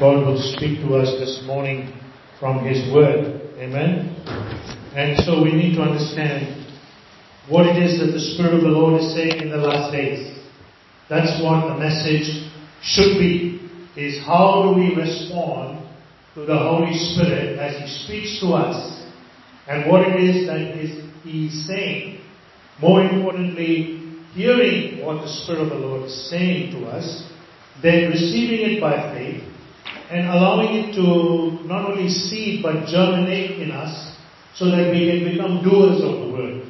God will speak to us this morning from His Word. Amen? And so we need to understand what it is that the Spirit of the Lord is saying in the last days. That's what the message should be, is how do we respond to the Holy Spirit as He speaks to us and what it is that is, He's saying. More importantly, hearing what the Spirit of the Lord is saying to us, then receiving it by faith, and allowing it to not only seed but germinate in us so that we can become doers of the word.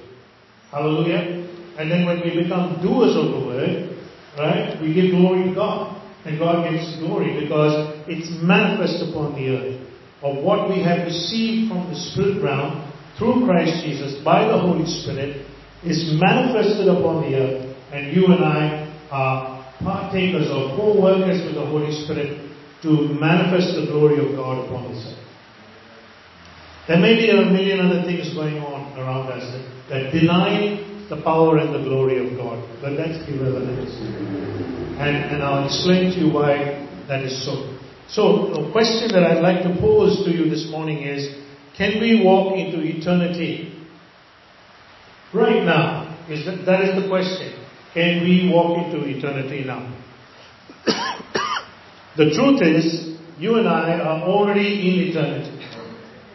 Hallelujah. And then when we become doers of the word, right, we give glory to God. And God gets glory because it's manifest upon the earth of what we have received from the spirit realm through Christ Jesus by the Holy Spirit is manifested upon the earth and you and I are partakers or co-workers with the Holy Spirit to manifest the glory of God upon this earth. There may be a million other things going on around us that, that deny the power and the glory of God, but that's irrelevant. And, and I'll explain to you why that is so. So, the question that I'd like to pose to you this morning is, can we walk into eternity right now? Is that, that is the question. Can we walk into eternity now? The truth is, you and I are already in eternity.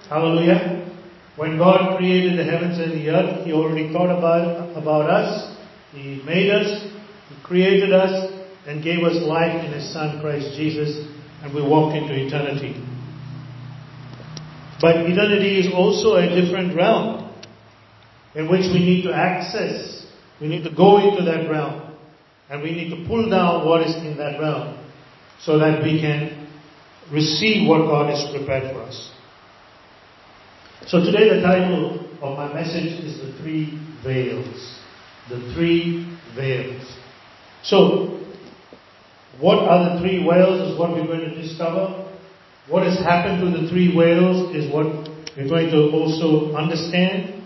Hallelujah. When God created the heavens and the earth, He already thought about, about us. He made us, He created us, and gave us life in His Son, Christ Jesus, and we walk into eternity. But eternity is also a different realm in which we need to access. We need to go into that realm. And we need to pull down what is in that realm so that we can receive what God has prepared for us. So today the title of my message is The Three Veils. The Three Veils. So, what are the three veils is what we're going to discover. What has happened to the three veils is what we're going to also understand.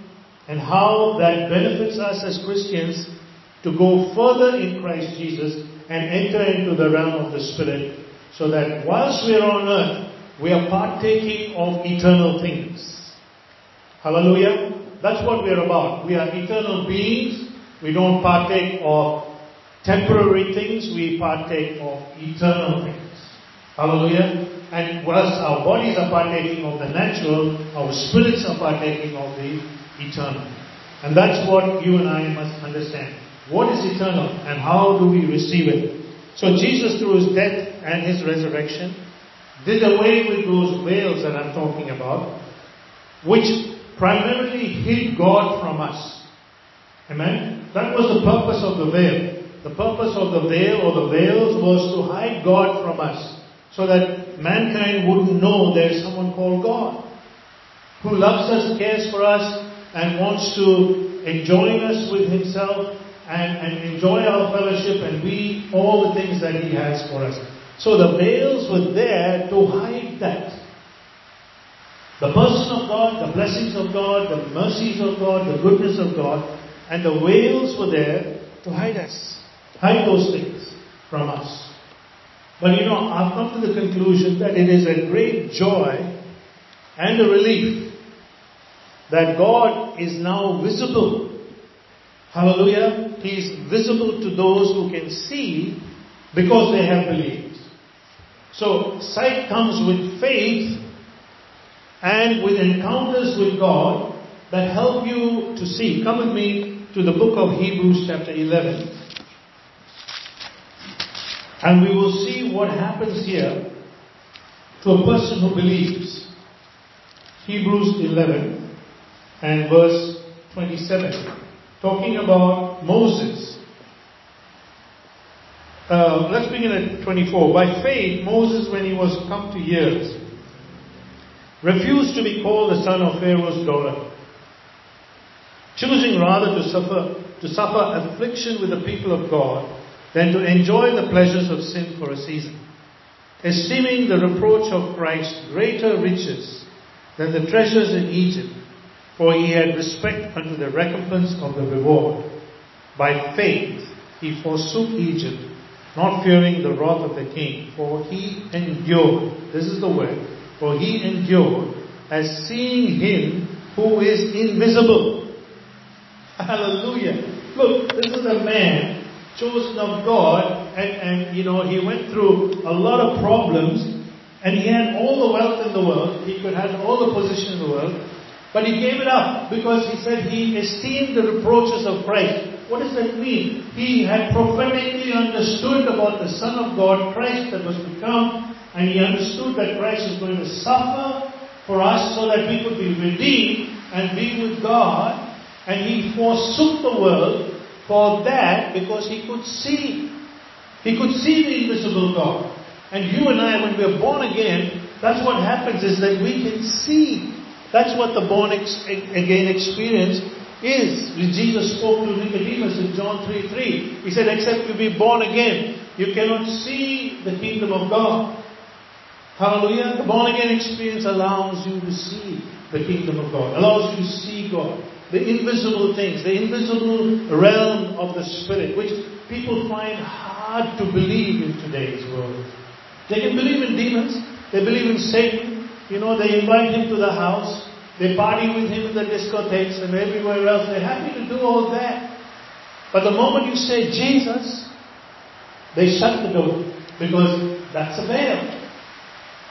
And how that benefits us as Christians to go further in Christ Jesus and enter into the realm of the Spirit so that whilst we are on earth, we are partaking of eternal things. Hallelujah. That's what we are about. We are eternal beings. We don't partake of temporary things. We partake of eternal things. Hallelujah. And whilst our bodies are partaking of the natural, our spirits are partaking of the eternal. And that's what you and I must understand. What is eternal and how do we receive it? So Jesus through his death and his resurrection did away with those veils that I'm talking about, which primarily hid God from us. Amen? That was the purpose of the veil. The purpose of the veil or the veils was to hide God from us so that mankind wouldn't know there is someone called God who loves us, cares for us, and wants to enjoy us with himself and, and enjoy our fellowship and be all the things that he has for us. So the veils were there to hide that. The person of God, the blessings of God, the mercies of God, the goodness of God, and the veils were there to hide us, hide those things from us. But you know, I've come to the conclusion that it is a great joy and a relief that God is now visible. Hallelujah. He is visible to those who can see because they have believed. So sight comes with faith and with encounters with God that help you to see. Come with me to the book of Hebrews chapter 11. And we will see what happens here to a person who believes. Hebrews 11 and verse 27. Talking about Moses. Uh, let's begin at 24. By faith, Moses, when he was come to years, refused to be called the son of Pharaoh's daughter, choosing rather to suffer, to suffer affliction with the people of God than to enjoy the pleasures of sin for a season, esteeming the reproach of Christ greater riches than the treasures in Egypt, for he had respect unto the recompense of the reward. By faith he forsook Egypt, not fearing the wrath of the king, for he endured, this is the word, for he endured as seeing him who is invisible. Hallelujah. Look, this is a man chosen of God and, and you know, he went through a lot of problems and he had all the wealth in the world. He could have all the position in the world. But he gave it up because he said he esteemed the reproaches of Christ. What does that mean? He had prophetically understood about the Son of God, Christ that was to come, and he understood that Christ was going to suffer for us so that we could be redeemed and be with God. And he forsook the world for that because he could see. He could see the invisible God. And you and I, when we are born again, that's what happens is that we can see that's what the born again experience is. Jesus spoke to Nicodemus in John 3 3. He said, Except you be born again, you cannot see the kingdom of God. Hallelujah. The born again experience allows you to see the kingdom of God, allows you to see God. The invisible things, the invisible realm of the Spirit, which people find hard to believe in today's world. They can believe in demons, they believe in Satan, you know, they invite him to the house, they party with him in the discotheques and everywhere else. They're happy to do all that. But the moment you say Jesus, they shut the door because that's a veil.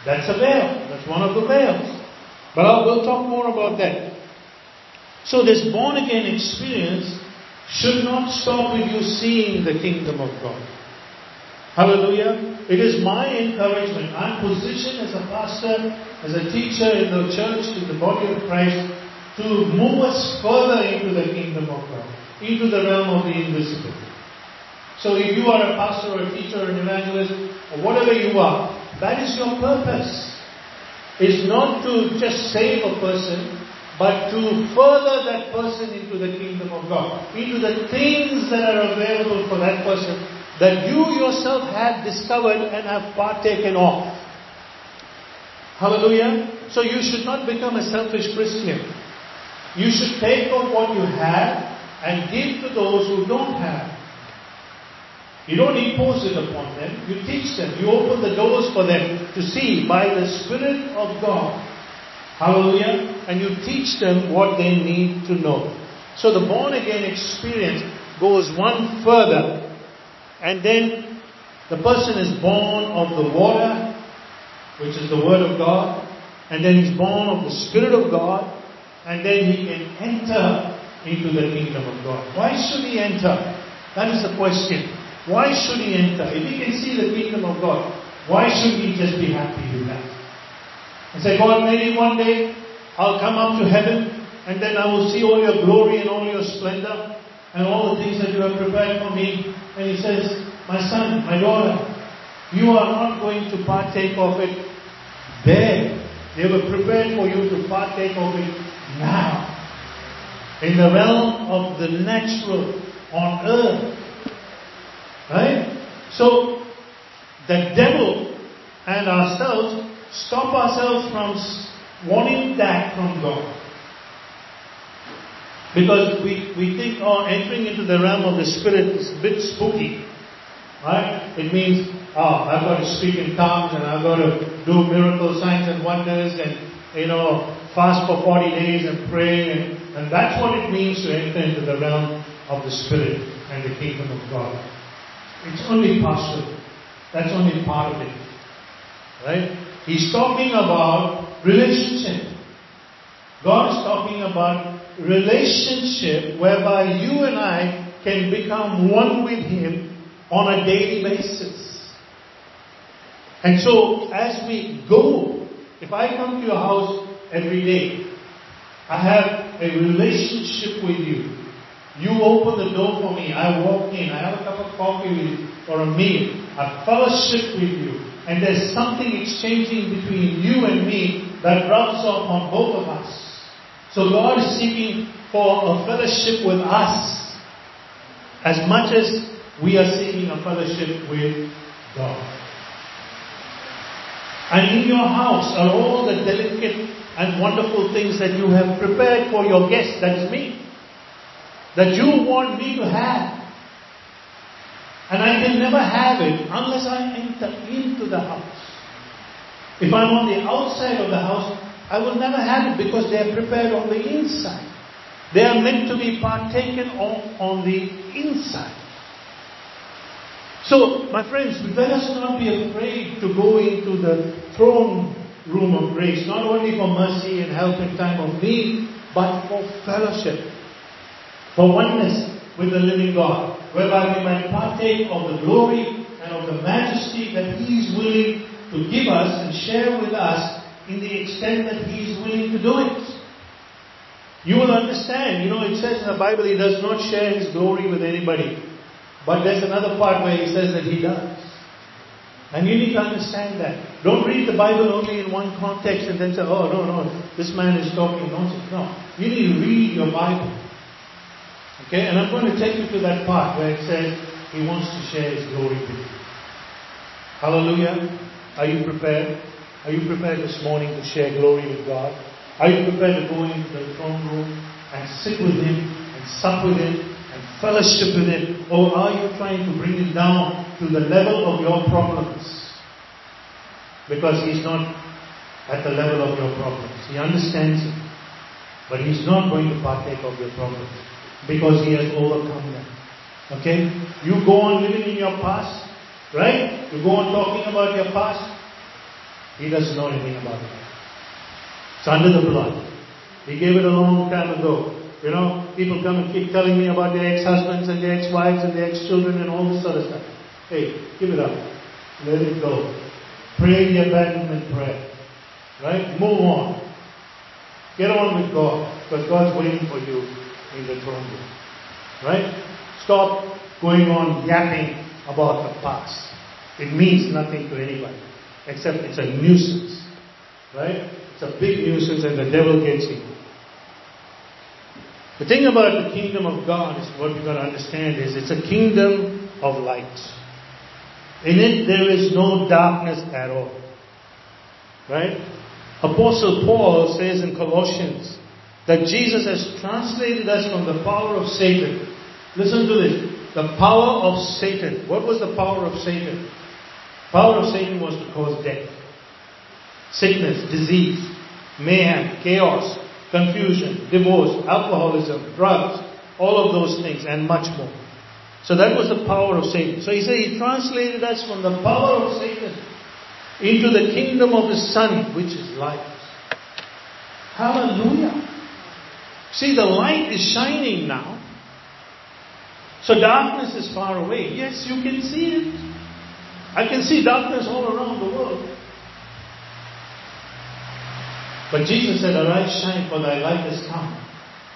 That's a veil. That's one of the veils. But I'll, we'll talk more about that. So this born again experience should not stop with you seeing the kingdom of God. Hallelujah. It is my encouragement. I'm positioned as a pastor, as a teacher in the church, in the body of Christ, to move us further into the kingdom of God, into the realm of the invisible. So if you are a pastor or a teacher or an evangelist, or whatever you are, that is your purpose. It's not to just save a person, but to further that person into the kingdom of God, into the things that are available for that person that you yourself have discovered and have partaken of. Hallelujah. So you should not become a selfish Christian. You should take of what you have and give to those who don't have. You don't impose it upon them. You teach them. You open the doors for them to see by the Spirit of God. Hallelujah. And you teach them what they need to know. So the born again experience goes one further and then the person is born of the water, which is the Word of God, and then he's born of the Spirit of God, and then he can enter into the kingdom of God. Why should he enter? That is the question. Why should he enter? If he can see the kingdom of God, why should he just be happy with that? And say, God, maybe one day I'll come up to heaven and then I will see all your glory and all your splendor and all the things that you have prepared for me. And he says, My son, my daughter, you are not going to partake of it there. They were prepared for you to partake of it now. In the realm of the natural on earth. Right? So, the devil and ourselves stop ourselves from wanting that from God. Because we, we think, oh, entering into the realm of the Spirit is a bit spooky. Right? It means, oh, I've got to speak in tongues and I've got to do miracle signs and wonders and, you know, fast for 40 days and pray. And, and that's what it means to enter into the realm of the Spirit and the kingdom of God. It's only partial. That's only part of it. Right? He's talking about relationship. God is talking about relationship whereby you and I can become one with Him on a daily basis. And so, as we go, if I come to your house every day, I have a relationship with you. You open the door for me. I walk in. I have a cup of coffee with you or a meal. I fellowship with you. And there's something exchanging between you and me that rubs off on both of us. So God is seeking for a fellowship with us as much as we are seeking a fellowship with God. And in your house are all the delicate and wonderful things that you have prepared for your guest, that is me, that you want me to have. And I can never have it unless I enter into the house. If I'm on the outside of the house, I will never have it because they are prepared on the inside. They are meant to be partaken of on the inside. So, my friends, let us not be afraid to go into the throne room of grace, not only for mercy and help in time of need, but for fellowship, for oneness with the living God, whereby we might partake of the glory and of the majesty that He is willing to give us and share with us in the extent that He is willing to do it. You will understand, you know, it says in the Bible He does not share His glory with anybody. But there's another part where He says that He does. And you need to understand that. Don't read the Bible only in one context and then say, oh, no, no, this man is talking nonsense. No. You need to read your Bible. Okay, and I'm going to take you to that part where it says He wants to share His glory with you. Hallelujah. Are you prepared? Are you prepared this morning to share glory with God? Are you prepared to go into the throne room and sit with Him and sup with Him and fellowship with Him? Or are you trying to bring Him down to the level of your problems? Because He's not at the level of your problems. He understands it. But He's not going to partake of your problems because he has overcome them. Okay? You go on living in your past, right? You go on talking about your past. He doesn't know anything about it. It's under the blood. He gave it a long time ago. You know, people come and keep telling me about their ex-husbands and their ex-wives and their ex-children and all this other stuff. Hey, give it up. Let it go. Pray the abandonment prayer. Right? Move on. Get on with God. Because God's waiting for you in the throne room. Right? Stop going on yapping about the past. It means nothing to anybody. Except it's a nuisance. Right? It's a big nuisance and the devil gets in. The thing about the kingdom of God is what we've got to understand is it's a kingdom of light. In it there is no darkness at all. Right? Apostle Paul says in Colossians that Jesus has translated us from the power of Satan. Listen to this. The power of Satan. What was the power of Satan? Power of Satan was to cause death. Sickness, disease, mayhem, chaos, confusion, divorce, alcoholism, drugs, all of those things and much more. So that was the power of Satan. So he said he translated us from the power of Satan into the kingdom of his son, which is light. Hallelujah. See, the light is shining now. So darkness is far away. Yes, you can see it. I can see darkness all around the world. But Jesus said, Arise, shine, for thy light has come.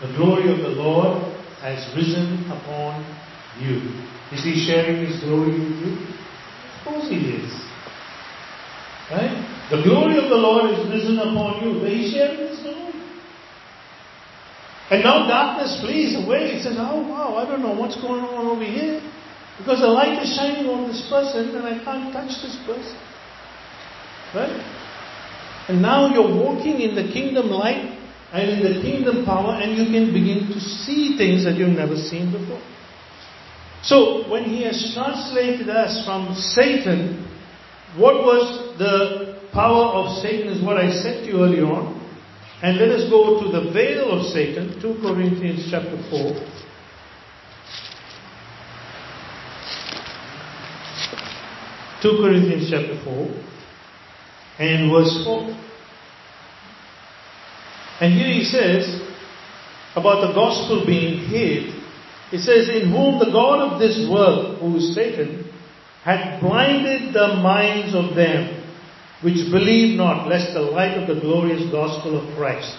The glory of the Lord has risen upon you. Is he sharing his glory with you? Of course he is. Right? The glory of the Lord is risen upon you. But he's sharing his glory. And now darkness flees away. He says, Oh wow, I don't know what's going on over here. Because the light is shining on this person and I can't touch this person. Right? And now you're walking in the kingdom light and in the kingdom power and you can begin to see things that you've never seen before. So when he has translated us from Satan, what was the power of Satan is what I said to you earlier on. And let us go to the veil of Satan, 2 Corinthians chapter 4. Two Corinthians chapter 4 and verse 4. And here he says about the gospel being hid. He says, In whom the God of this world, who is Satan, had blinded the minds of them which believe not, lest the light of the glorious gospel of Christ,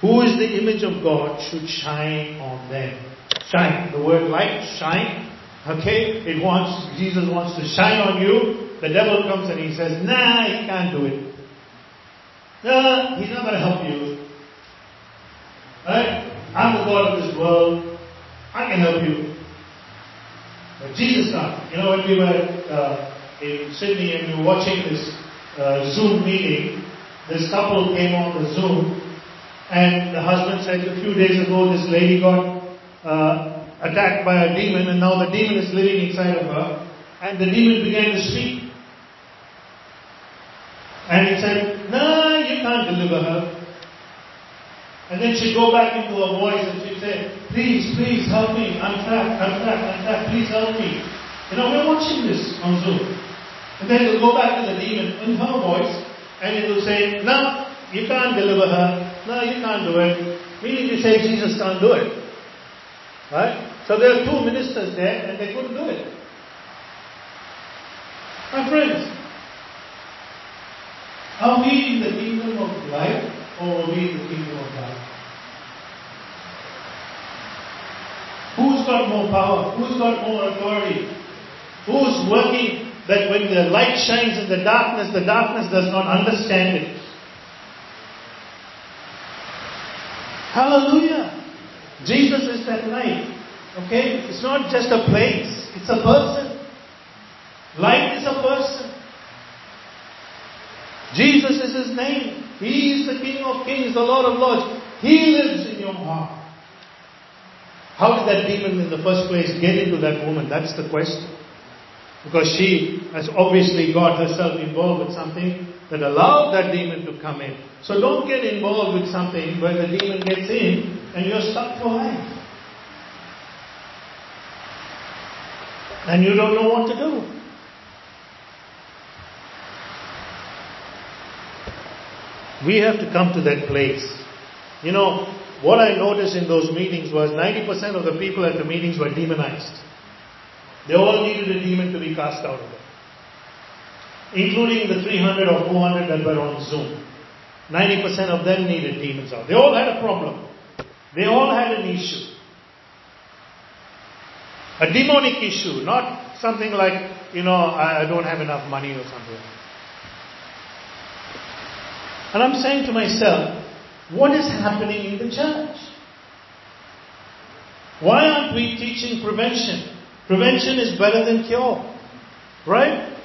who is the image of God, should shine on them. Shine. The word light, shine. Okay? It wants, Jesus wants to shine on you. The devil comes and he says, nah, he can't do it. No, he's not going to help you. Right? I'm the God of this world. I can help you. But Jesus can't. You know, when we were uh, in Sydney and we were watching this uh, Zoom meeting, this couple came on the Zoom and the husband said a few days ago this lady got uh, attacked by a demon and now the demon is living inside of her and the demon began to speak. And he said, No, you can't deliver her. And then she'd go back into her voice and she'd say, Please, please help me. I'm trapped, I'm trapped, I'm trapped. Please help me. You know, we're watching this on Zoom. And then it'll go back to the demon in her voice and it will say, No, you can't deliver her. No, you can't do it. Meaning to say Jesus can't do it. Right? So there are two ministers there and they couldn't do it. My friends, are we in the kingdom of light or are we in the kingdom of God? Who's got more power? Who's got more authority? Who's working that when the light shines in the darkness, the darkness does not understand it? Hallelujah. Jesus is that light. Okay? It's not just a place, it's a person. Light is a person. Jesus is his name. He is the King of Kings, the Lord of Lords. He lives in your heart. How did that demon in the first place get into that woman? That's the question. Because she has obviously got herself involved with something that allowed that demon to come in. So don't get involved with something where the demon gets in and you're stuck for life. And you don't know what to do. We have to come to that place. You know, what I noticed in those meetings was 90% of the people at the meetings were demonized. They all needed a demon to be cast out of them. Including the 300 or 400 that were on Zoom. 90% of them needed demons out. They all had a problem. They all had an issue. A demonic issue, not something like, you know, I don't have enough money or something And I'm saying to myself, what is happening in the church? Why aren't we teaching prevention? Prevention is better than cure. Right?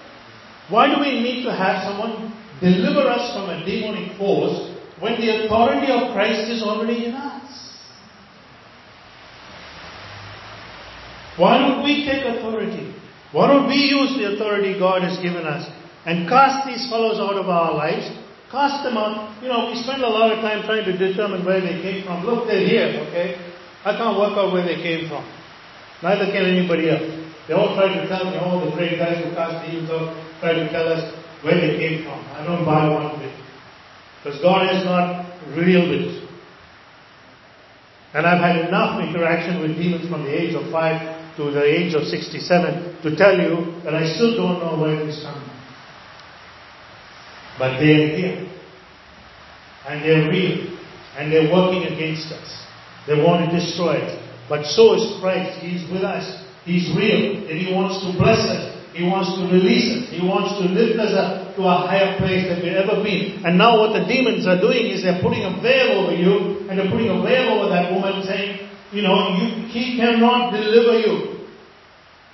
Why do we need to have someone deliver us from a demonic force when the authority of Christ is already in us? Why don't we take authority? Why don't we use the authority God has given us and cast these fellows out of our lives? Cast them out. You know, we spend a lot of time trying to determine where they came from. Look, they're here, okay? I can't work out where they came from. Neither can anybody else. They all try to tell me, all oh, the great guys who cast demons out try to tell us where they came from. I don't buy one bit. Because God has not revealed it. And I've had enough interaction with demons from the age of 5 to the age of 67 to tell you that I still don't know where it is coming. But they are here. And they're real. And they're working against us. They want to destroy us. But so is Christ. He's with us. He's real. And He wants to bless us. He wants to release us. He wants to lift us up to a higher place than we've ever been. And now what the demons are doing is they're putting a veil over you and they're putting a veil over that woman saying, you know, you, he cannot deliver you.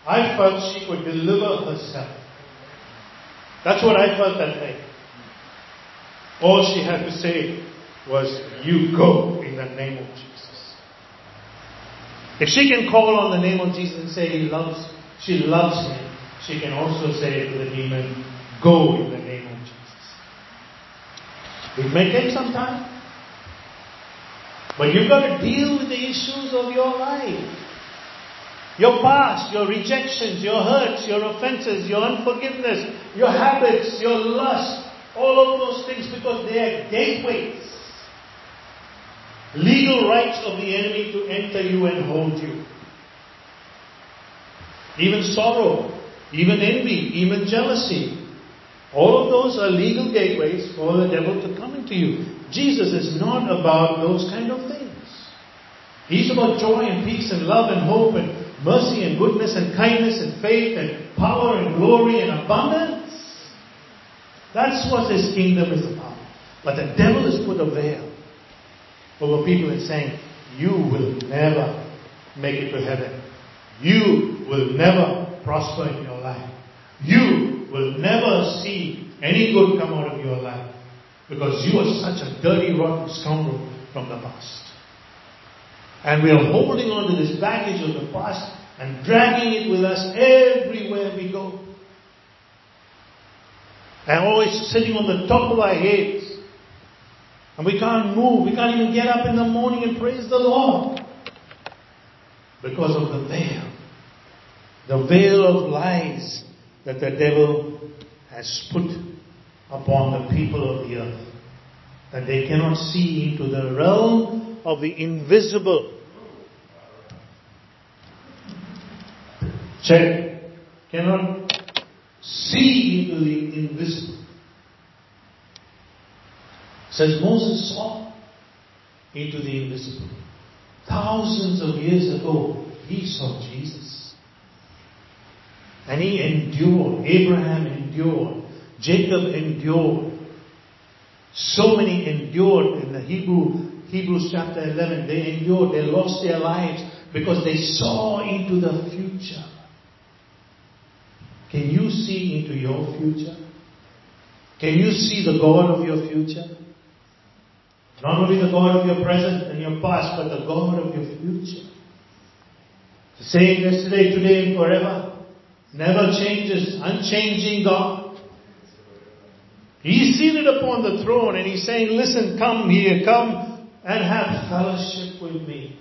I felt she could deliver herself. That's what I felt that day. All she had to say was, you go in the name of Jesus. If she can call on the name of Jesus and say he loves, she loves him, she can also say to the demon, go in the name of Jesus. It may take some time. But you've got to deal with the issues of your life. Your past, your rejections, your hurts, your offenses, your unforgiveness, your habits, your lust, all of those things because they are gateways legal rights of the enemy to enter you and hold you. Even sorrow, even envy, even jealousy. All of those are legal gateways for the devil to come into you. Jesus is not about those kind of things. He's about joy and peace and love and hope and mercy and goodness and kindness and faith and power and glory and abundance. That's what his kingdom is about. But the devil has put a veil over people and saying, You will never make it to heaven. You will never prosper in your life. You will never see any good come out of your life because you are such a dirty, rotten scoundrel from the past. And we are holding on to this baggage of the past and dragging it with us everywhere we go. And always sitting on the top of our heads. And we can't move. We can't even get up in the morning and praise the Lord. Because of the veil. The veil of lies that the devil has put upon the people of the earth. That they cannot see into the realm of the invisible. Check. Cannot see into the invisible. Says Moses saw into the invisible. Thousands of years ago, he saw Jesus. And he endured. Abraham endured. Jacob endured. So many endured in the Hebrew, Hebrews chapter 11. They endured. They lost their lives because they saw into the future. Can you see into your future? Can you see the God of your future? Not only the God of your present and your past, but the God of your future. The same yesterday, today, and forever. Never changes. Unchanging God. He's seated upon the throne and he's saying, listen, come here, come and have fellowship with me.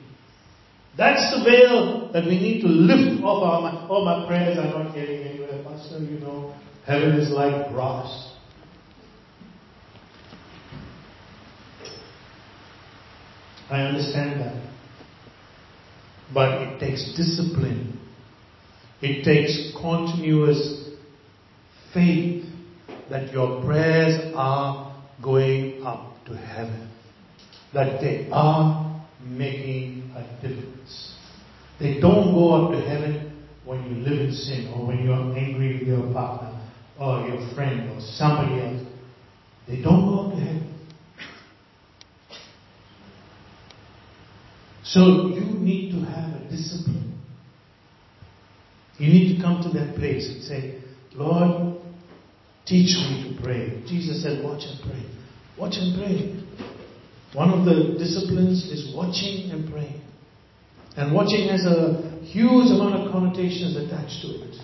That's the veil that we need to lift off our mind. Oh, my prayers are not getting anywhere. Pastor, you know, heaven is like grass. I understand that. But it takes discipline. It takes continuous faith that your prayers are going up to heaven. That they are making a difference. They don't go up to heaven when you live in sin or when you're angry with your partner or your friend or somebody else. They don't go up to heaven. So you need to have a discipline. You need to come to that place and say, Lord, teach me to pray. Jesus said, watch and pray. Watch and pray. One of the disciplines is watching and praying. And watching has a huge amount of connotations attached to it.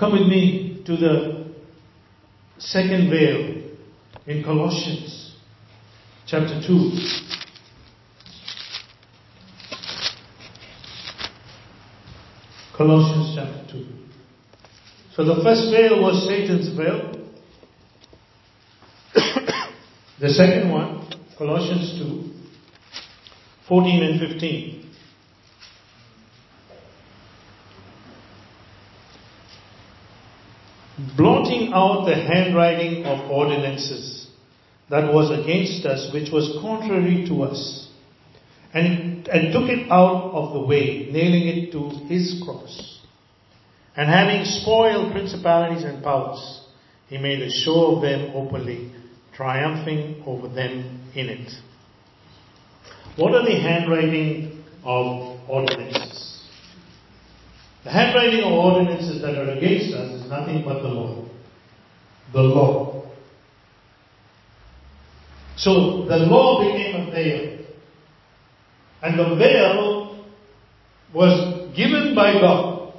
Come with me to the second veil in Colossians chapter 2. Colossians chapter 2. So the first veil was Satan's veil. the second one, Colossians 2, 14 and 15. Blotting out the handwriting of ordinances that was against us, which was contrary to us, and and took it out of the way, nailing it to his cross. And having spoiled principalities and powers, he made a show of them openly, triumphing over them in it. What are the handwriting of ordinances? The handwriting of ordinances that are against us is nothing but the law. The law. So the law became a veil. And the veil was given by God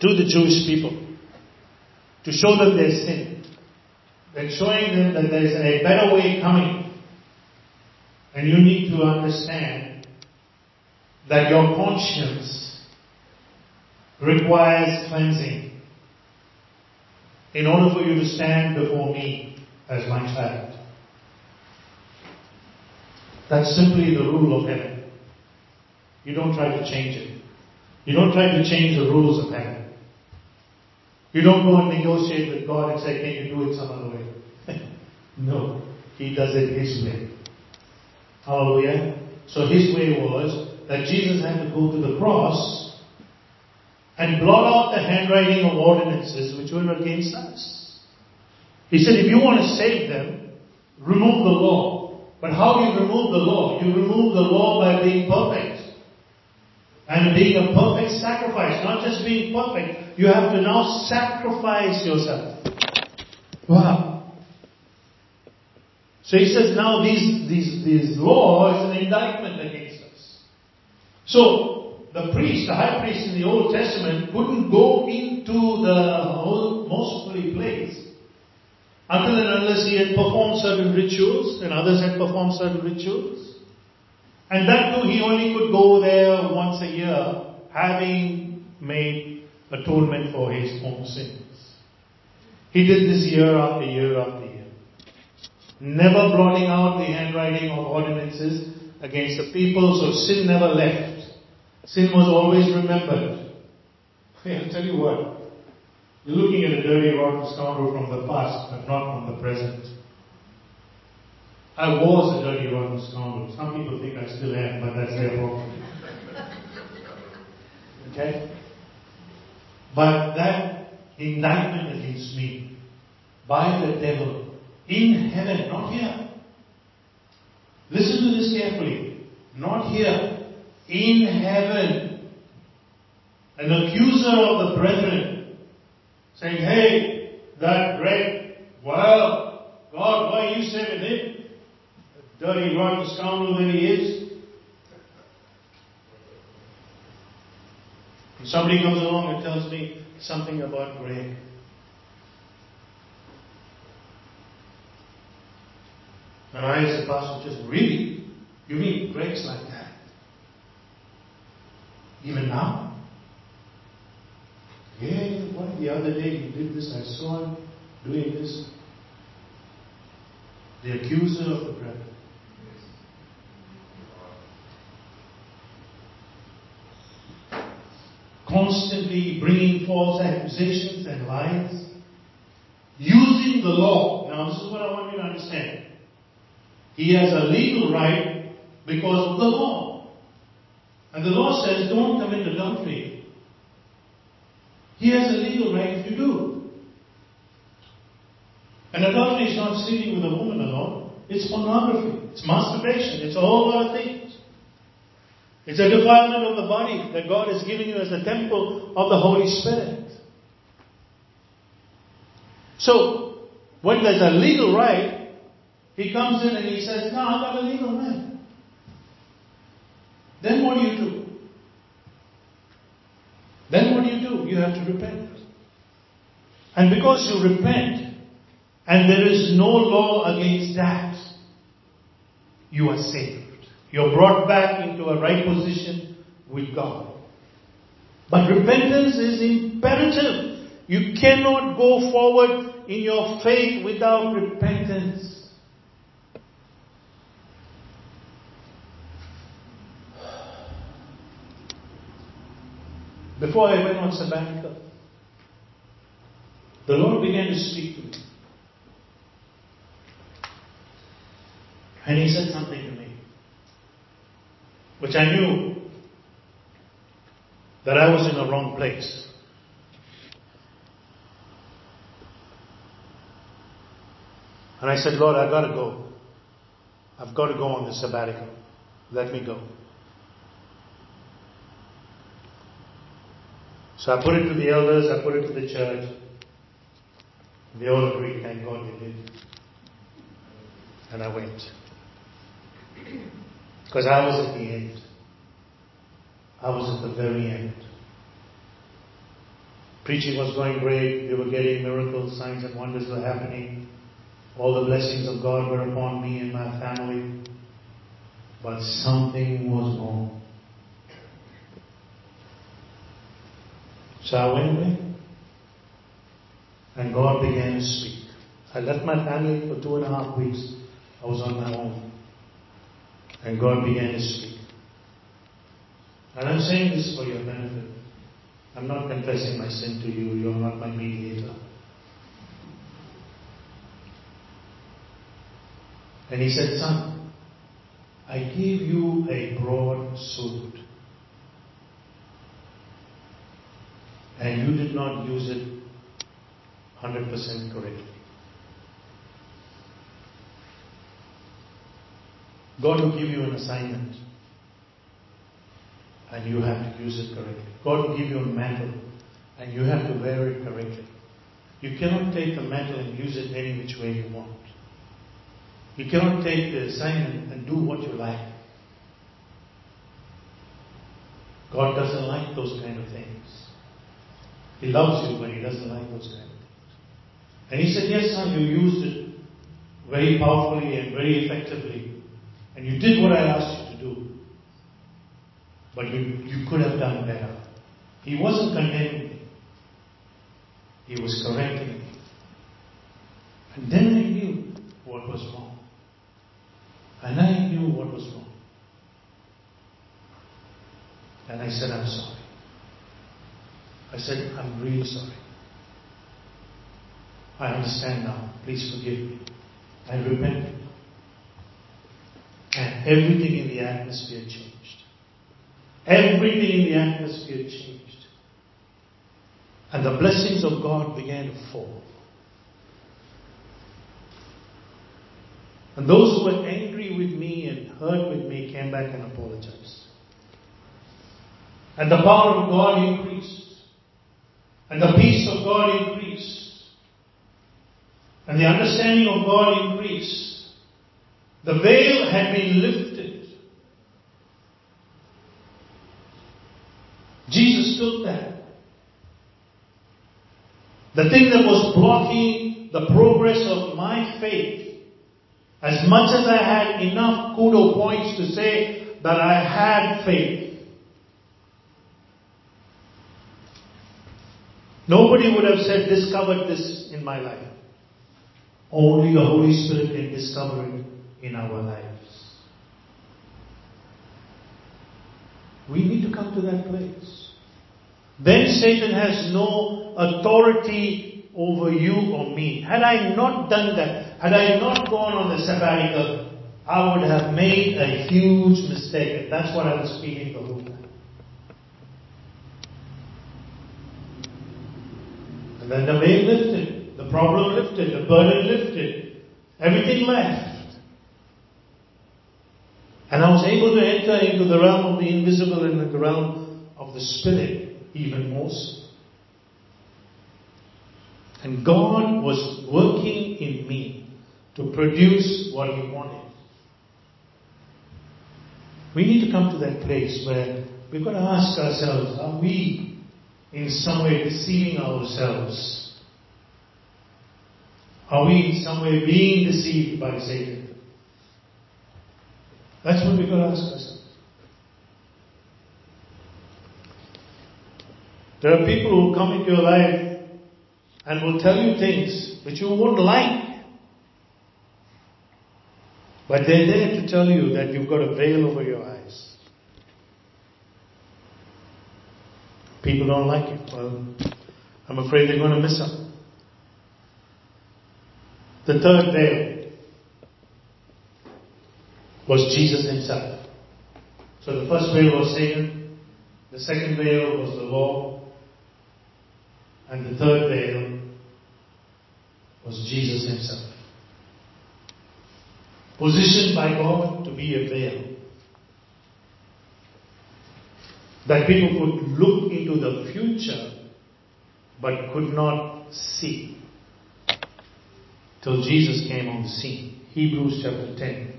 to the Jewish people to show them their sin. And showing them that there is a better way coming. And you need to understand that your conscience requires cleansing in order for you to stand before me as my child. That's simply the rule of heaven. You don't try to change it. You don't try to change the rules of heaven. You don't go and negotiate with God and say, can you do it some other way? no. He does it His way. Hallelujah. So His way was that Jesus had to go to the cross and blot out the handwriting of ordinances which were against us. He said, if you want to save them, remove the law. But how do you remove the law? You remove the law by being perfect. And being a perfect sacrifice, not just being perfect. You have to now sacrifice yourself. Wow. So he says now these, these, these law is an indictment against us. So, the priest, the high priest in the Old Testament, couldn't go into the most holy place until and unless he had performed certain rituals and others had performed certain rituals. And that too, he only could go there once a year, having made atonement for his own sins. He did this year after year after year. Never blotting out the handwriting of ordinances against the people, so sin never left. Sin was always remembered. I'll tell you what, you're looking at a dirty, rotten scoundrel from the past, but not from the present. I was a dirty, rotten scoundrel. Some people think I still am, but that's their problem. okay? But that indictment against me by the devil in heaven, not here. Listen to this carefully. Not here. In heaven. An accuser of the brethren saying, Hey, that Greg, well, God, why are you saving him? The dirty, rotten scoundrel that he is. And somebody comes along and tells me something about Greg. And I, as a pastor, just really, you mean Greg's like that? Even now? Yeah, what the other day he did this, I saw him doing this. The accuser of the brethren. Constantly bringing false accusations and lies. Using the law. Now, this is what I want you to understand. He has a legal right because of the law. And the law says don't commit adultery. He has a legal right you do. And adultery is not sleeping with a woman alone. It's pornography. It's masturbation. It's a whole lot of things. It's a defilement of the body that God has given you as the temple of the Holy Spirit. So, when there's a legal right, he comes in and he says, No, I've got a legal right. Then what do you do? Then what do you do? You have to repent. And because you repent, and there is no law against that, you are saved. You're brought back into a right position with God. But repentance is imperative. You cannot go forward in your faith without repentance. Before I went on sabbatical, the Lord began to speak to me. And He said something to me, which I knew that I was in the wrong place. And I said, Lord, I've got to go. I've got to go on the sabbatical. Let me go. So I put it to the elders, I put it to the church. They all agreed, thank God they did. And I went. Because I was at the end. I was at the very end. Preaching was going great. They were getting miracles, signs and wonders were happening. All the blessings of God were upon me and my family. But something was wrong. So I went away. And God began to speak. I left my family for two and a half weeks. I was on my own. And God began to speak. And I'm saying this for your benefit. I'm not confessing my sin to you. You're not my mediator. And he said, Son, I give you a broad sword. And you did not use it 100% correctly. God will give you an assignment and you have to use it correctly. God will give you a mantle and you have to wear it correctly. You cannot take the mantle and use it any which way you want. You cannot take the assignment and do what you like. God doesn't like those kind of things. He loves you, but He doesn't like those kind of things. And He said, Yes, son, you used it very powerfully and very effectively. And you did what I asked you to do. But you, you could have done better. He wasn't condemning me. He was correcting me. And then I knew what was wrong. And I knew what was wrong. And I said, I'm sorry. I said, I'm really sorry. I understand now. Please forgive me. I repent. And everything in the atmosphere changed. Everything in the atmosphere changed. And the blessings of God began to fall. And those who were angry with me and hurt with me came back and apologized. And the power of God increased. And the peace of God increased. And the understanding of God increased. The veil had been lifted. Jesus took that. The thing that was blocking the progress of my faith, as much as I had enough kudo points to say that I had faith, nobody would have said, discovered this in my life. Only the Holy Spirit can discover it in our lives. We need to come to that place. Then Satan has no authority over you or me. Had I not done that, had I not gone on the sabbatical, I would have made a huge mistake. And that's what I was feeling the whole time. And then the veil lifted, the problem lifted, the burden lifted, everything left. And I was able to enter into the realm of the invisible and the realm of the spirit even more so. And God was working in me to produce what He wanted. We need to come to that place where we've got to ask ourselves, are we in some way deceiving ourselves? Are we in some way being deceived by Satan? That's what we've got to ask ourselves. There are people who come into your life and will tell you things which you won't like. But they're there to tell you that you've got a veil over your eyes. People don't like it. Well, I'm afraid they're going to miss out. The third veil was Jesus himself. So the first veil was Satan. The second veil was the law. And the third veil was Jesus himself. Positioned by God to be a veil. That people could look into the future but could not see. Till Jesus came on the scene. Hebrews chapter 10.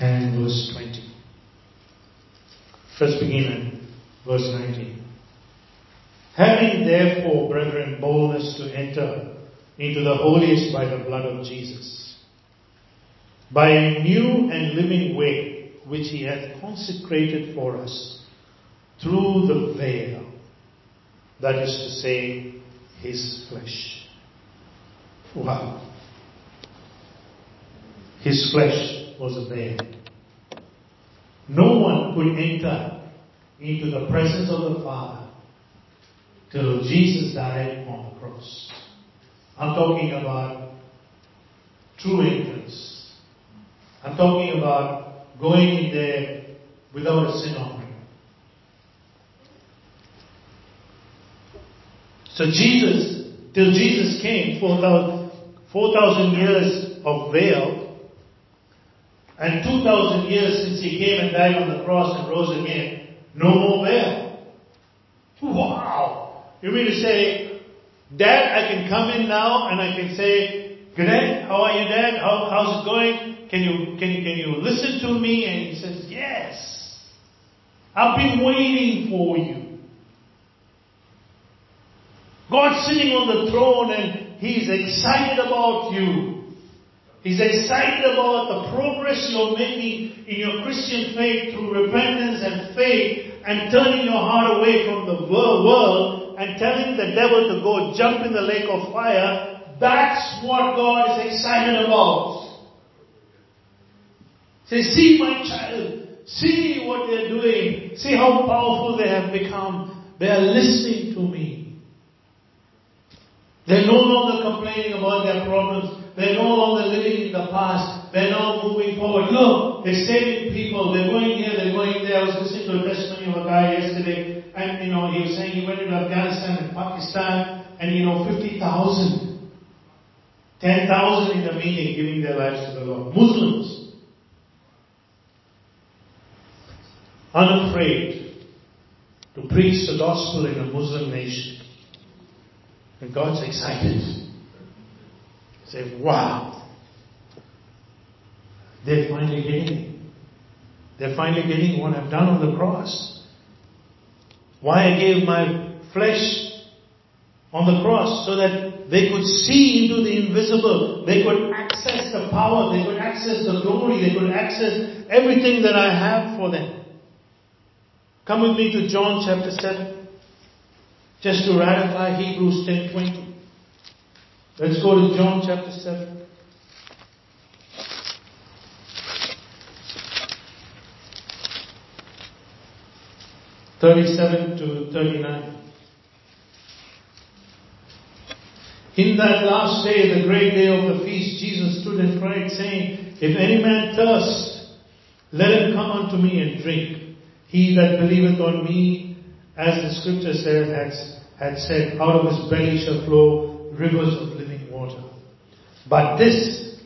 and verse 20. Let's begin at verse 19. Having therefore, brethren, boldness to enter into the holiest by the blood of Jesus, by a new and living way which he hath consecrated for us through the veil, that is to say, his flesh. Wow. His flesh was a veil. No one could enter into the presence of the Father till Jesus died on the cross. I'm talking about true entrance. I'm talking about going in there without a sin offering. So Jesus, till Jesus came, 4,000 years of veil, and 2,000 years since he came and died on the cross and rose again, no more veil. Wow! You mean to say, Dad, I can come in now and I can say, Dad, how are you, Dad? How, how's it going? Can you, can, can you listen to me? And he says, Yes. I've been waiting for you. God's sitting on the throne and He's excited about you. He's excited about the progress you're making in your Christian faith through repentance and faith and turning your heart away from the world and telling the devil to go jump in the lake of fire. That's what God is excited about. Say, see my child. See what they're doing. See how powerful they have become. They are listening to me. They're no longer complaining about their problems. They're no longer living in the past. They're now moving forward. Look, they're saving people. They're going here, they're going there. I was listening to a testimony of a guy yesterday, and you know, he was saying he went into Afghanistan and Pakistan, and you know, 50,000. 10,000 in the meeting giving their lives to the Lord. Muslims. Unafraid to preach the gospel in a Muslim nation. And God's excited. Say, wow. They're finally getting. They're finally getting what I've done on the cross. Why I gave my flesh on the cross so that they could see into the invisible. They could access the power. They could access the glory. They could access everything that I have for them. Come with me to John chapter 7. Just to ratify Hebrews 10:20. Let's go to John chapter 7. Thirty-seven to thirty-nine. In that last day, the great day of the feast, Jesus stood and cried, saying, If any man thirst, let him come unto me and drink. He that believeth on me, as the scripture said, had, had said, out of his belly shall flow rivers of living water. But this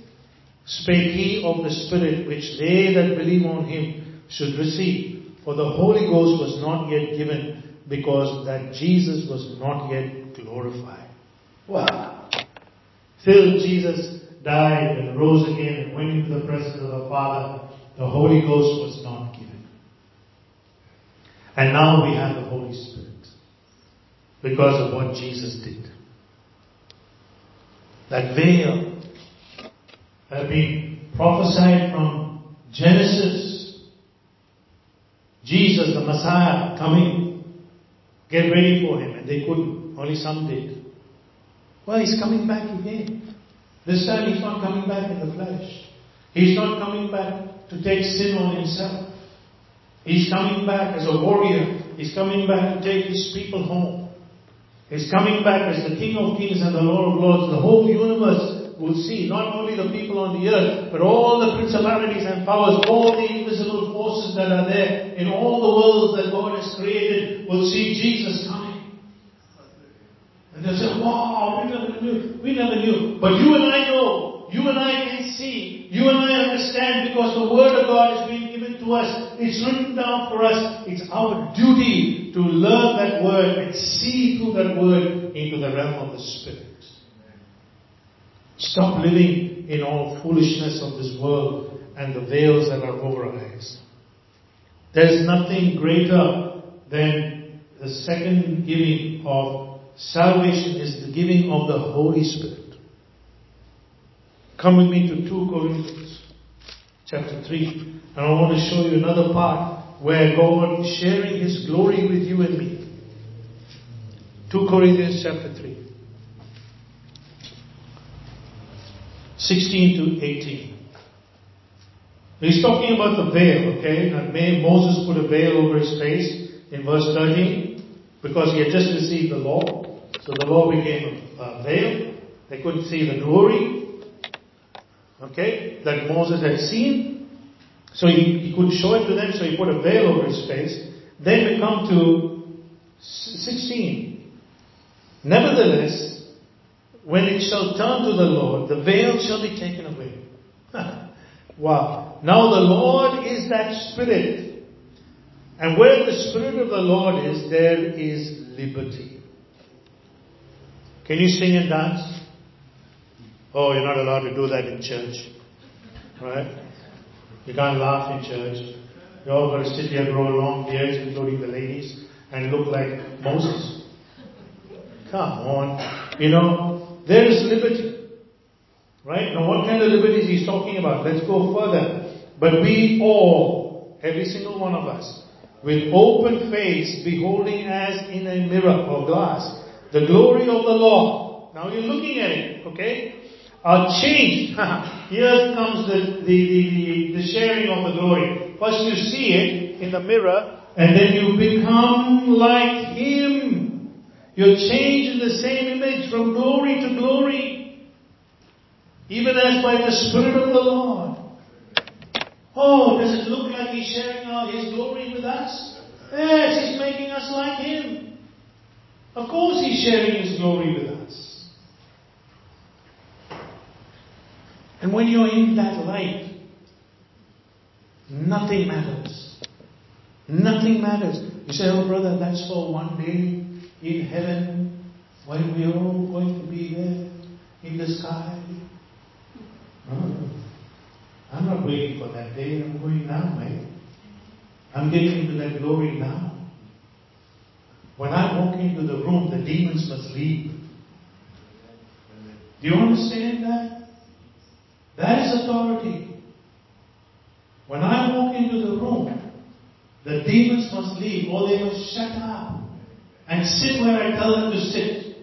spake he of the Spirit which they that believe on him should receive. For the Holy Ghost was not yet given because that Jesus was not yet glorified. Wow. Till Jesus died and rose again and went into the presence of the Father, the Holy Ghost was not given. And now we have the Holy Spirit because of what Jesus did. That veil had been prophesied from Genesis. Jesus, the Messiah, coming. Get ready for him. And they couldn't. Only some did. Well, he's coming back again. This time he's not coming back in the flesh. He's not coming back to take sin on himself. He's coming back as a warrior. He's coming back to take his people home. He's coming back as the King of Kings and the Lord of Lords. The whole universe will see, not only the people on the earth, but all the principalities and powers, all the invisible forces that are there in all the worlds that God has created will see Jesus coming. And they'll say, wow, we never knew. We never knew. But you and I know. You and I can see. You and I understand because the Word of God is being given to us. It's written down for us. It's our duty to learn that word and see through that word into the realm of the Spirit. Stop living in all foolishness of this world and the veils that are over our eyes. There is nothing greater than the second giving of salvation is the giving of the Holy Spirit. Come with me to 2 Corinthians chapter 3. And I want to show you another part where God is sharing His glory with you and me. 2 Corinthians chapter 3. 16 to 18. He's talking about the veil, okay? That Moses put a veil over his face in verse 13 because he had just received the law. So the law became a veil. They couldn't see the glory, okay, that Moses had seen. So he, he could show it to them, so he put a veil over his face. Then we come to 16. Nevertheless, when it shall turn to the Lord, the veil shall be taken away. wow. Now the Lord is that Spirit. And where the Spirit of the Lord is, there is liberty. Can you sing and dance? Oh, you're not allowed to do that in church. Right? You can't laugh in church. You're all going to sit here, grow long beards, including the ladies, and look like Moses. Come on. You know, there is liberty. Right? Now what kind of liberties he's talking about? Let's go further. But we all, every single one of us, with open face, beholding as in a mirror or glass, the glory of the Lord. Now you're looking at it, okay? Are changed. Here comes the, the, the, the sharing of the glory. First you see it in the mirror, and then you become like Him. You're changed in the same image from glory to glory. Even as by the Spirit of the Lord. Oh, does it look like He's sharing His glory with us? Yes, He's making us like Him. Of course He's sharing His glory with us. And when you're in that light, nothing matters. Nothing matters. You say, oh brother, that's for one day in heaven when we're all going to be there in the sky. No, I'm not waiting for that day. I'm going now, mate. I'm getting into that glory now. When I walk into the room, the demons must leave. Do you understand that? That is authority. When I walk into the room, the demons must leave or they must shut up and sit where I tell them to sit.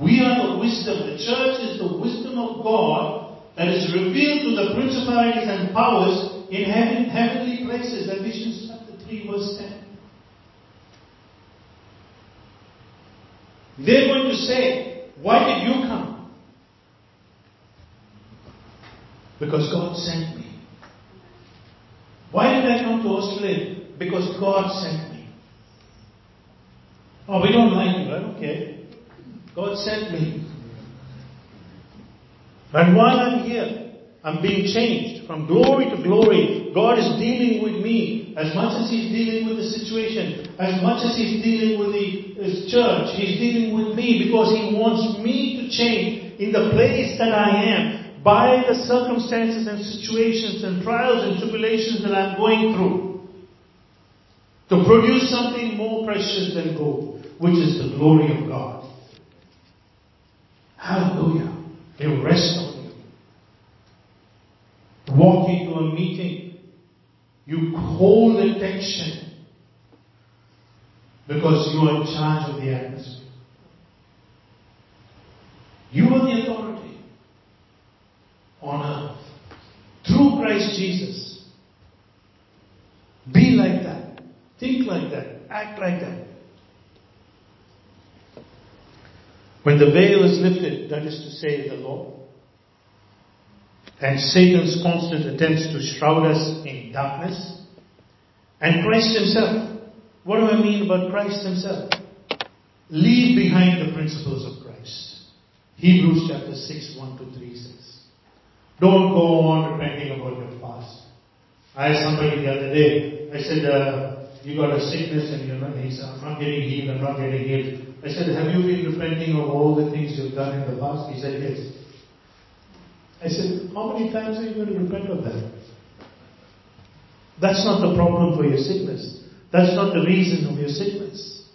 We are the wisdom. The church is the wisdom of God that is revealed to the principalities and powers in heaven, heavenly places. Ephesians chapter 3 verse 10. They're going to say, why did you come? Because God sent me. Why did I come to Australia? Because God sent me. Oh, we don't like you. I don't. God sent me. And while I'm here, I'm being changed from glory to glory. God is dealing with me as much as He's dealing with the situation, as much as He's dealing with the His church. He's dealing with me because He wants me to change in the place that I am by the circumstances and situations and trials and tribulations that I'm going through. To produce something more precious than gold, which is the glory of God. Hallelujah. Will rest on you. Walk into a meeting. You hold attention because you are in charge of the atmosphere. You are the authority on earth through Christ Jesus. Be like that. Think like that. Act like that. When the veil is lifted, that is to say, the law, and Satan's constant attempts to shroud us in darkness, and Christ Himself. What do I mean about Christ Himself? Leave behind the principles of Christ. Hebrews chapter 6, 1 to 3 says. Don't go on repenting about your past. I asked somebody the other day, I said, uh, you got a sickness and you're not, I'm not getting healed, I'm not getting healed. I said, have you been repenting of all the things you've done in the past? He said, yes. I said, how many times are you going to repent of that? That's not the problem for your sickness. That's not the reason of your sickness.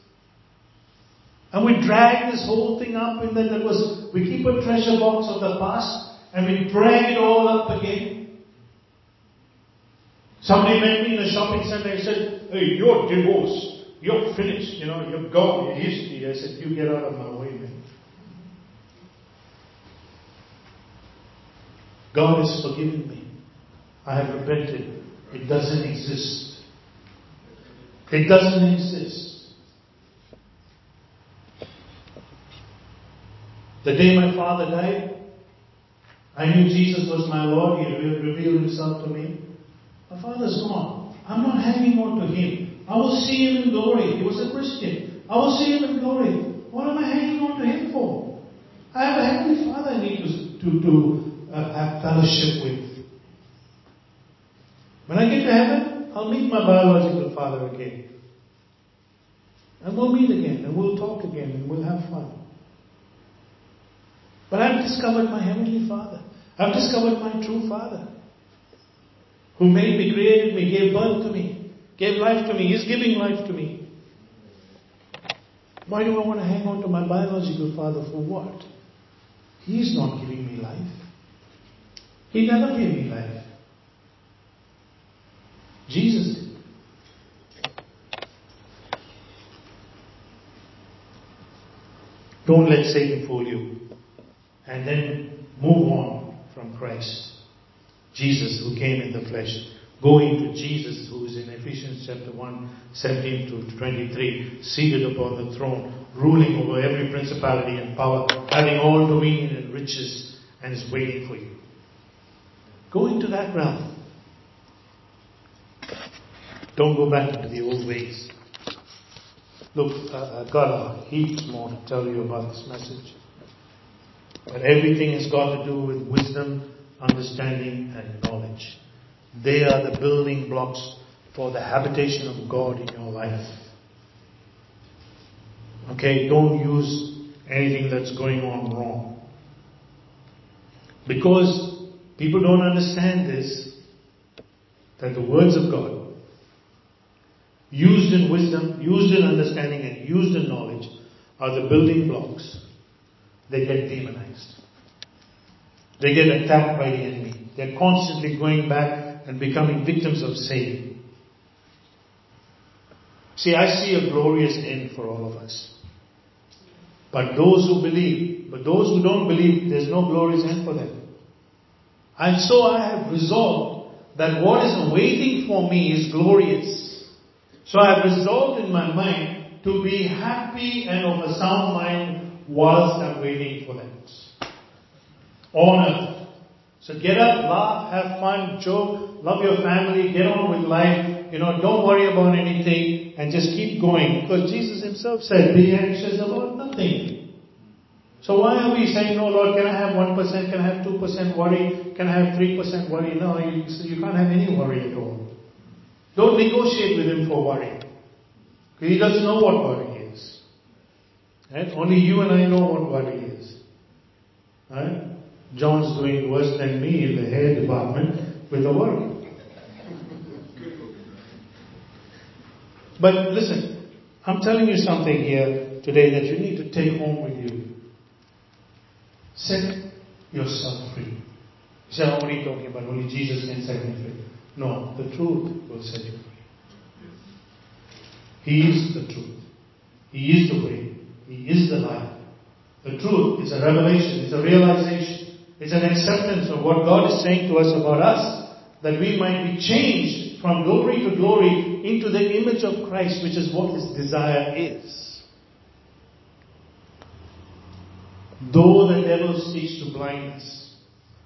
And we drag this whole thing up in that was, we keep a treasure box of the past and we drag it all up again. Somebody met me in a shopping center and said, hey, you're divorced. You're finished. You know, you're gone. History. I said, you get out of my way, man. God has forgiven me. I have repented. It doesn't exist. It doesn't exist. The day my father died, I knew Jesus was my Lord. He revealed himself to me. My father's gone. I'm not hanging on to him. I will see him in glory. He was a Christian. I will see him in glory. What am I hanging on to him for? I have a heavenly Father I need to, to, to uh, have fellowship with. When I get to heaven, I'll meet my biological father again. And we'll meet again, and we'll talk again, and we'll have fun. But I've discovered my Heavenly Father. I've discovered my true Father. Who made me, created me, gave birth to me, gave life to me, is giving life to me. Why do I want to hang on to my biological father for what? He's not giving me life. He never gave me life. Jesus did. Don't let Satan fool you. And then move on from Christ. Jesus who came in the flesh. Going to Jesus who is in Ephesians chapter 1, 17 to 23, seated upon the throne, ruling over every principality and power, having all dominion and riches, and is waiting for you. Go into that realm. Don't go back into the old ways. Look, I've got a heap more to tell you about this message. But everything has got to do with wisdom, understanding, and knowledge. They are the building blocks for the habitation of God in your life. Okay, don't use anything that's going on wrong. Because people don't understand this, that the words of God, used in wisdom, used in understanding, and used in knowledge, are the building blocks. They get demonized. They get attacked by the enemy. They're constantly going back and becoming victims of Satan. See, I see a glorious end for all of us. But those who believe, but those who don't believe, there's no glorious end for them. And so I have resolved that what is awaiting for me is glorious. So I have resolved in my mind to be happy and of a sound mind whilst I'm waiting for that. On earth. So get up, laugh, have fun, joke, love your family, get on with life. You know, don't worry about anything and just keep going. Because Jesus himself said, be anxious about nothing. So why are we saying, no Lord, can I have 1%, can I have 2% worry, can I have 3% worry? No, you, you can't have any worry at all. Don't negotiate with him for worry. He doesn't know what worry is. Right? Only you and I know what worry is. Right? John's doing worse than me in the hair department with the work. But listen, I'm telling you something here today that you need to take home with you. Set yourself free. You say, what are you talking about? Only Jesus can set me free. No, the truth will set you free. He is the truth. He is the way. He is the life. The truth is a revelation, it's a realization, it's an acceptance of what God is saying to us about us, that we might be changed from glory to glory into the image of Christ, which is what His desire is. Though the devil seeks to blind us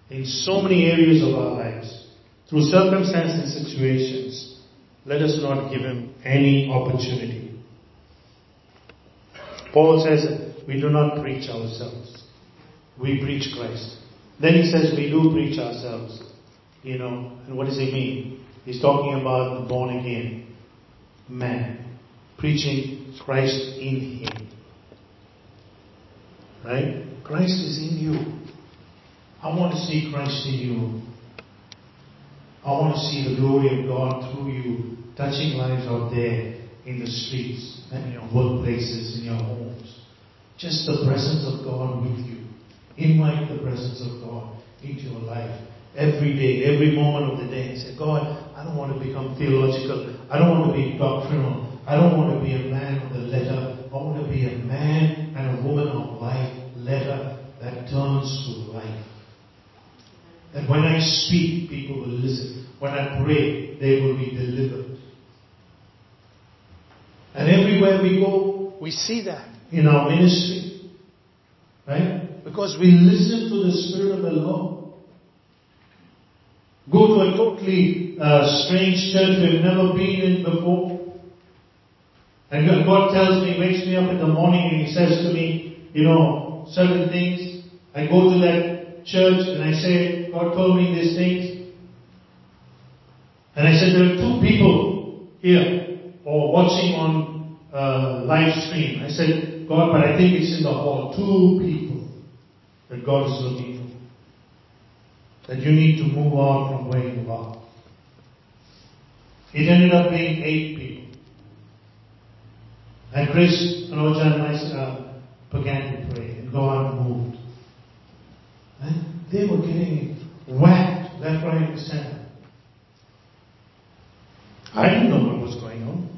in so many areas of our lives, through circumstances and situations, let us not give him any opportunity. Paul says, we do not preach ourselves. We preach Christ. Then he says, we do preach ourselves. You know, and what does he mean? He's talking about the born again man. Preaching Christ in him. Right? Christ is in you. I want to see Christ in you. I want to see the glory of God through you, touching lives out there in the streets and in your workplaces, in your homes. Just the presence of God with you. Invite the presence of God into your life every day, every moment of the day, and say, God, I don't want to become theological. I don't want to be doctrinal. I don't want to be a man of the letter. I want to be a man and a woman of life, letter that turns to life. That when I speak, people will listen. When I pray, they will be delivered. And everywhere we go, we see that in our ministry. Right? Because we listen to the Spirit of the Lord. Go to a totally uh, strange church we've never been in before. And God tells me, wakes me up in the morning and He says to me, you know, certain things. I go to that church and I say, God told me these things. And I said, there are two people here or watching on uh, live stream. I said, God, but I think it's in the hall. Two people. That God is looking for. That you need to move on from where you are. It ended up being eight people. And Chris, and Anoja and myself uh, began to pray and God moved. And they were getting whacked left, right, and center. I didn't know what was going on.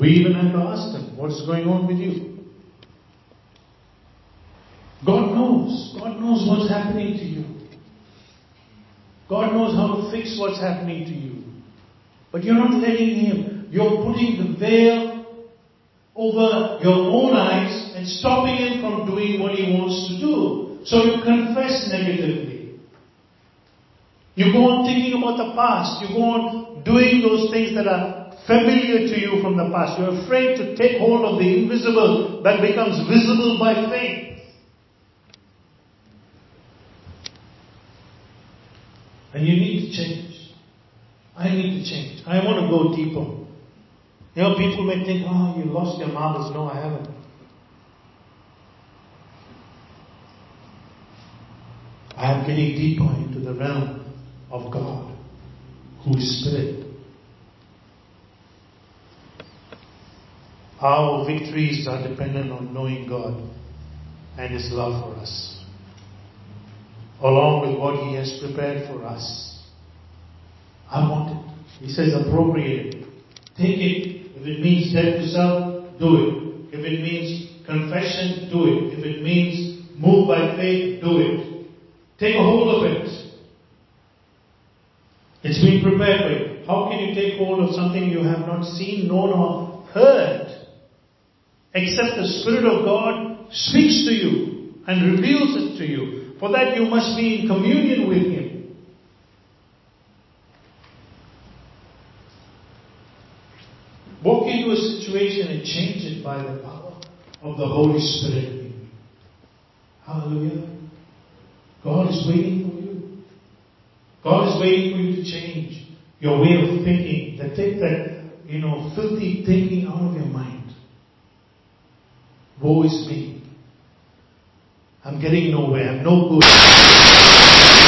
We even had to ask them, what's going on with you? God knows. God knows what's happening to you. God knows how to fix what's happening to you. But you're not letting Him. You're putting the veil over your own eyes and stopping Him from doing what He wants to do. So you confess negatively. You go on thinking about the past. You go on doing those things that are familiar to you from the past. You're afraid to take hold of the invisible that becomes visible by faith. And you need to change. I need to change. I want to go deeper. You know, people may think, oh, you lost your marbles. No, I haven't. I am getting deeper into the realm of God, who is Spirit. Our victories are dependent on knowing God and His love for us along with what He has prepared for us. I want it. He says appropriate it. Take it. If it means death to self, do it. If it means confession, do it. If it means move by faith, do it. Take a hold of it. It's been prepared for you. How can you take hold of something you have not seen, known, or heard? Except the Spirit of God speaks to you and reveals it to you. For that you must be in communion with Him. Walk into a situation and change it by the power of the Holy Spirit in you. Hallelujah. God is waiting for you. God is waiting for you to change your way of thinking. To take that, you know, filthy thinking out of your mind. Woe is me. I'm getting nowhere. I'm no good.